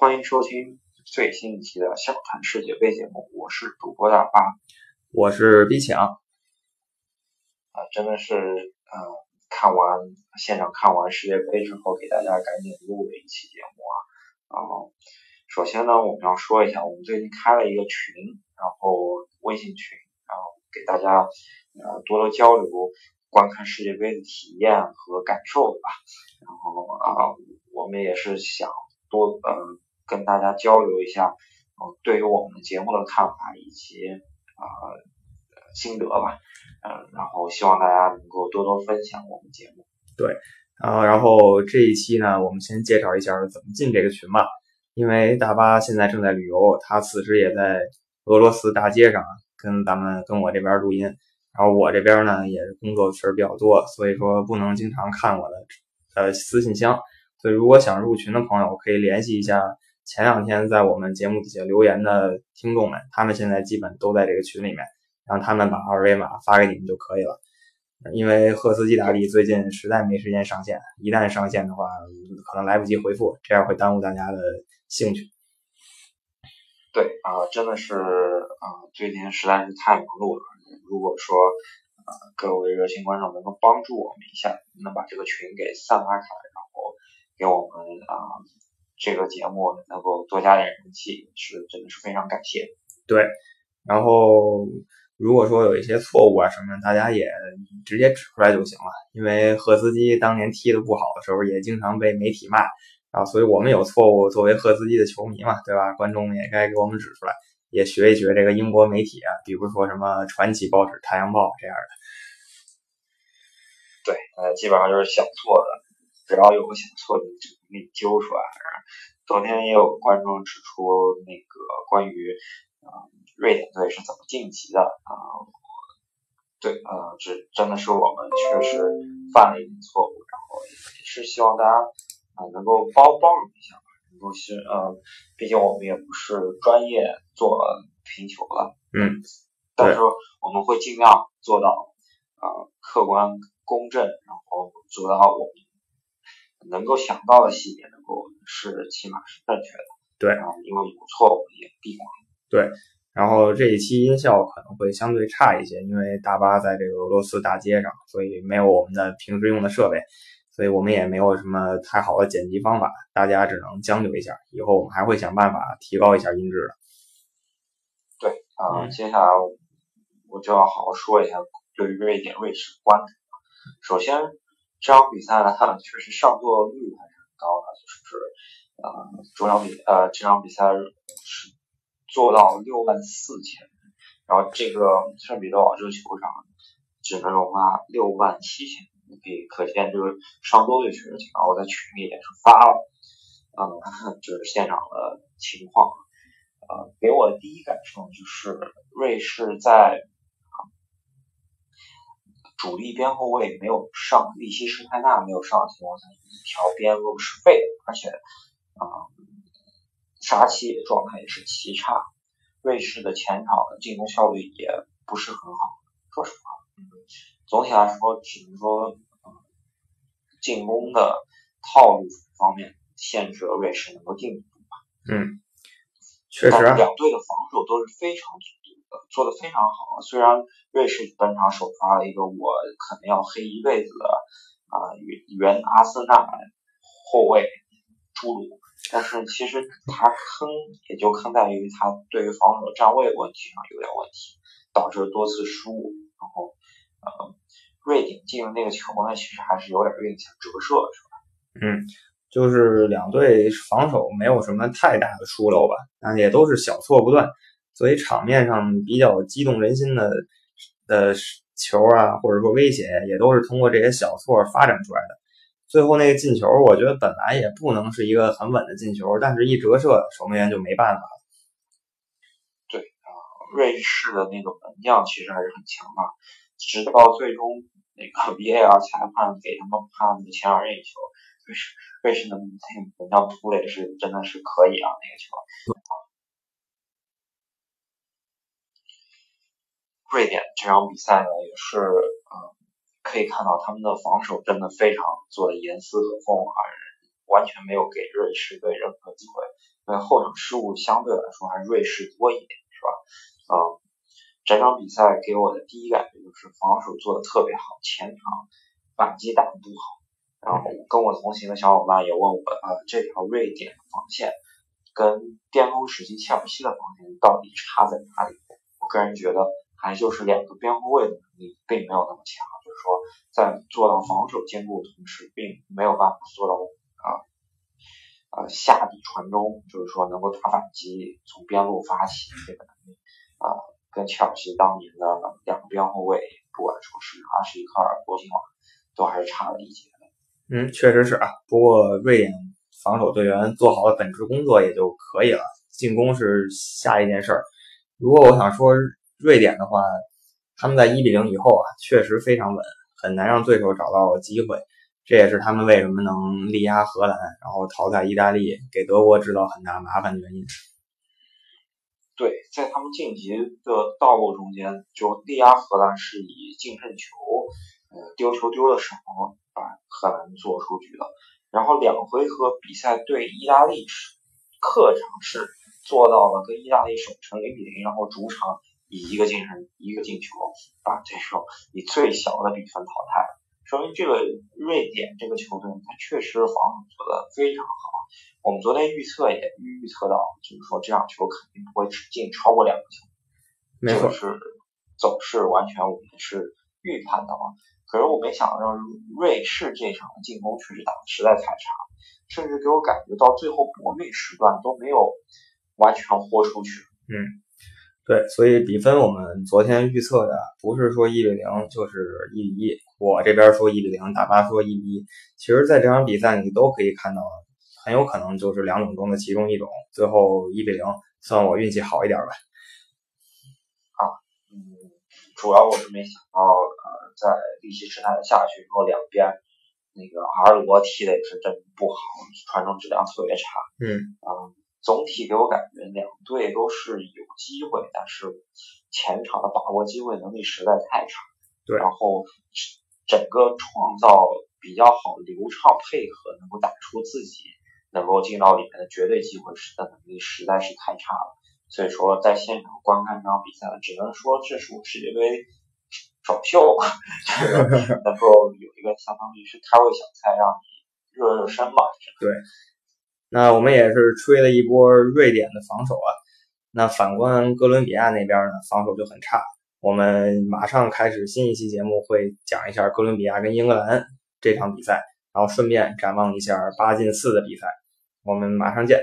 欢迎收听最新一期的笑谈世界杯节目，我是主播大巴，我是逼抢。啊，真的是呃，看完现场看完世界杯之后，给大家赶紧录了一期节目啊。然后，首先呢，我们要说一下，我们最近开了一个群，然后微信群，然后给大家呃多多交流观看世界杯的体验和感受吧。然后啊，我们也是想多呃。跟大家交流一下，嗯，对于我们节目的看法以及啊心得吧，嗯，然后希望大家能够多多分享我们节目。对，啊，然后这一期呢，我们先介绍一下怎么进这个群吧。因为大巴现在正在旅游，他此时也在俄罗斯大街上跟咱们跟我这边录音，然后我这边呢也是工作事儿比较多，所以说不能经常看我的呃私信箱，所以如果想入群的朋友可以联系一下。前两天在我们节目底下留言的听众们，他们现在基本都在这个群里面，让他们把二维码发给你们就可以了。因为赫斯基大帝最近实在没时间上线，一旦上线的话，可能来不及回复，这样会耽误大家的兴趣。对啊，真的是啊，最近实在是太忙碌了。如果说啊，各位热心观众能够帮助我们一下，能把这个群给散发开，然后给我们啊。这个节目能够多加点人气，是真的是非常感谢。对，然后如果说有一些错误啊什么，大家也直接指出来就行了。因为赫斯基当年踢的不好的时候，也经常被媒体骂，啊，所以我们有错误，作为赫斯基的球迷嘛，对吧？观众也该给我们指出来，也学一学这个英国媒体啊，比如说什么传奇报纸《太阳报》这样的。对，呃，基本上就是想错的。只要有个小错，就就给你揪出来。昨天也有观众指出，那个关于啊瑞典队是怎么晋级的啊？对，呃，这真的是我们确实犯了一点错误，然后也是希望大家啊能够包包容一下吧。能够是呃，毕竟我们也不是专业做评球的，嗯，但是我们会尽量做到啊客观公正，然后做到我们。能够想到的细节，能够是起码是正确的。对，然后因为有错误也避免。对，然后这一期音效可能会相对差一些，因为大巴在这个俄罗斯大街上，所以没有我们的平时用的设备，所以我们也没有什么太好的剪辑方法，大家只能将就一下。以后我们还会想办法提高一下音质的。对，啊，接下来我就要好好说一下对于瑞典、瑞士观点。首先。这场比赛呢，确实上座率还是很高的，就是呃，中场比呃这场比赛是做到六万四千，然后这个圣彼得堡这个球场只能容纳六万七千，可以可见就是上座率确实挺高。我在群里也是发了，嗯，就是现场的情况，呃，给我的第一感受就是瑞士在。主力边后卫没有上，利希施泰纳没有上的情况下，一条边路是废的，而且啊，沙奇状态也是奇差，瑞士的前场的进攻效率也不是很好。说实话，嗯，总体来说，只能说，嗯，进攻的套路方面限制了瑞士能够进一步吧。嗯，确实，两队的防守都是非常。做的非常好，虽然瑞士本场首发了一个我可能要黑一辈子的啊原阿森纳后卫朱鲁，但是其实他坑也就坑在于他对于防守站位问题上有点问题，导致多次失误。然后呃，瑞典进的那个球呢，其实还是有点运气折射，是吧？嗯，就是两队防守没有什么太大的疏漏吧，也都是小错不断。所以场面上比较激动人心的的球啊，或者说威胁，也都是通过这些小错发展出来的。最后那个进球，我觉得本来也不能是一个很稳的进球，但是一折射，守门员就没办法了。对啊，瑞士的那个门将其实还是很强的，直到最终那个 VAR 裁判给他们判了前二任意球，瑞士瑞士的门将突的是真的是可以啊，那个球。瑞典这场比赛呢，也是，嗯，可以看到他们的防守真的非常做的严丝合缝啊，完全没有给瑞士队任何机会。因为后场失误相对来说还是瑞士多一点，是吧？嗯，整场比赛给我的第一感觉就是防守做的特别好，前场反击打的不好。然后跟我同行的小伙伴也问我，呃，这条瑞典防线跟巅峰时期切尔西的防线到底差在哪里？我个人觉得，还就是两个边后卫的能力并没有那么强，就是说在做到防守兼顾的同时，并没有办法做到啊。呃，下底传中，就是说能够打反击，从边路发起这个能力，啊，跟切尔西当年的两个边后卫，不管说是阿什利科尔、博辛瓦，都还是差了一截的。嗯，确实是啊。不过瑞典防守队员做好了本职工作也就可以了，进攻是下一件事儿。如果我想说瑞典的话，他们在一比零以后啊，确实非常稳，很难让对手找到机会。这也是他们为什么能力压荷兰，然后淘汰意大利，给德国制造很大麻烦的原因。对，在他们晋级的道路中间，就力压荷兰是以净胜球，呃，丢球丢的少，把荷兰做出局的。然后两回合比赛对意大利是客场是做到了跟意大利守成零比零，然后主场以一个净胜一个进球把对手以最小的比分淘汰。说明这个瑞典这个球队，他确实防守做的非常好。我们昨天预测也预测到，就是说这场球肯定不会只进超过两个球。没错，是走势完全我们是预判到了。可是我没想到，瑞士这场进攻确实打的实在太差，甚至给我感觉到最后搏命时段都没有完全豁出去。嗯。对，所以比分我们昨天预测的不是说一比零就是一比一，我这边说一比零，大巴说一比一。其实，在这场比赛你都可以看到，很有可能就是两种中的其中一种，最后一比零，算我运气好一点吧。啊，嗯，主要我是没想到，呃，在利奇时代下去以后，两边那个 R 罗踢的也是真不好，传中质量特别差。嗯，啊。总体给我感觉两队都是有机会，但是前场的把握机会能力实在太差。对，然后整个创造比较好、流畅配合，能够打出自己能够进到里面的绝对机会时的能力实在是太差了。所以说，在现场观看这场比赛，只能说这是我世界杯首秀，这个能够有一个相当于是开胃小菜，让你热热身吧。对。那我们也是吹了一波瑞典的防守啊。那反观哥伦比亚那边呢，防守就很差。我们马上开始新一期节目，会讲一下哥伦比亚跟英格兰这场比赛，然后顺便展望一下八进四的比赛。我们马上见。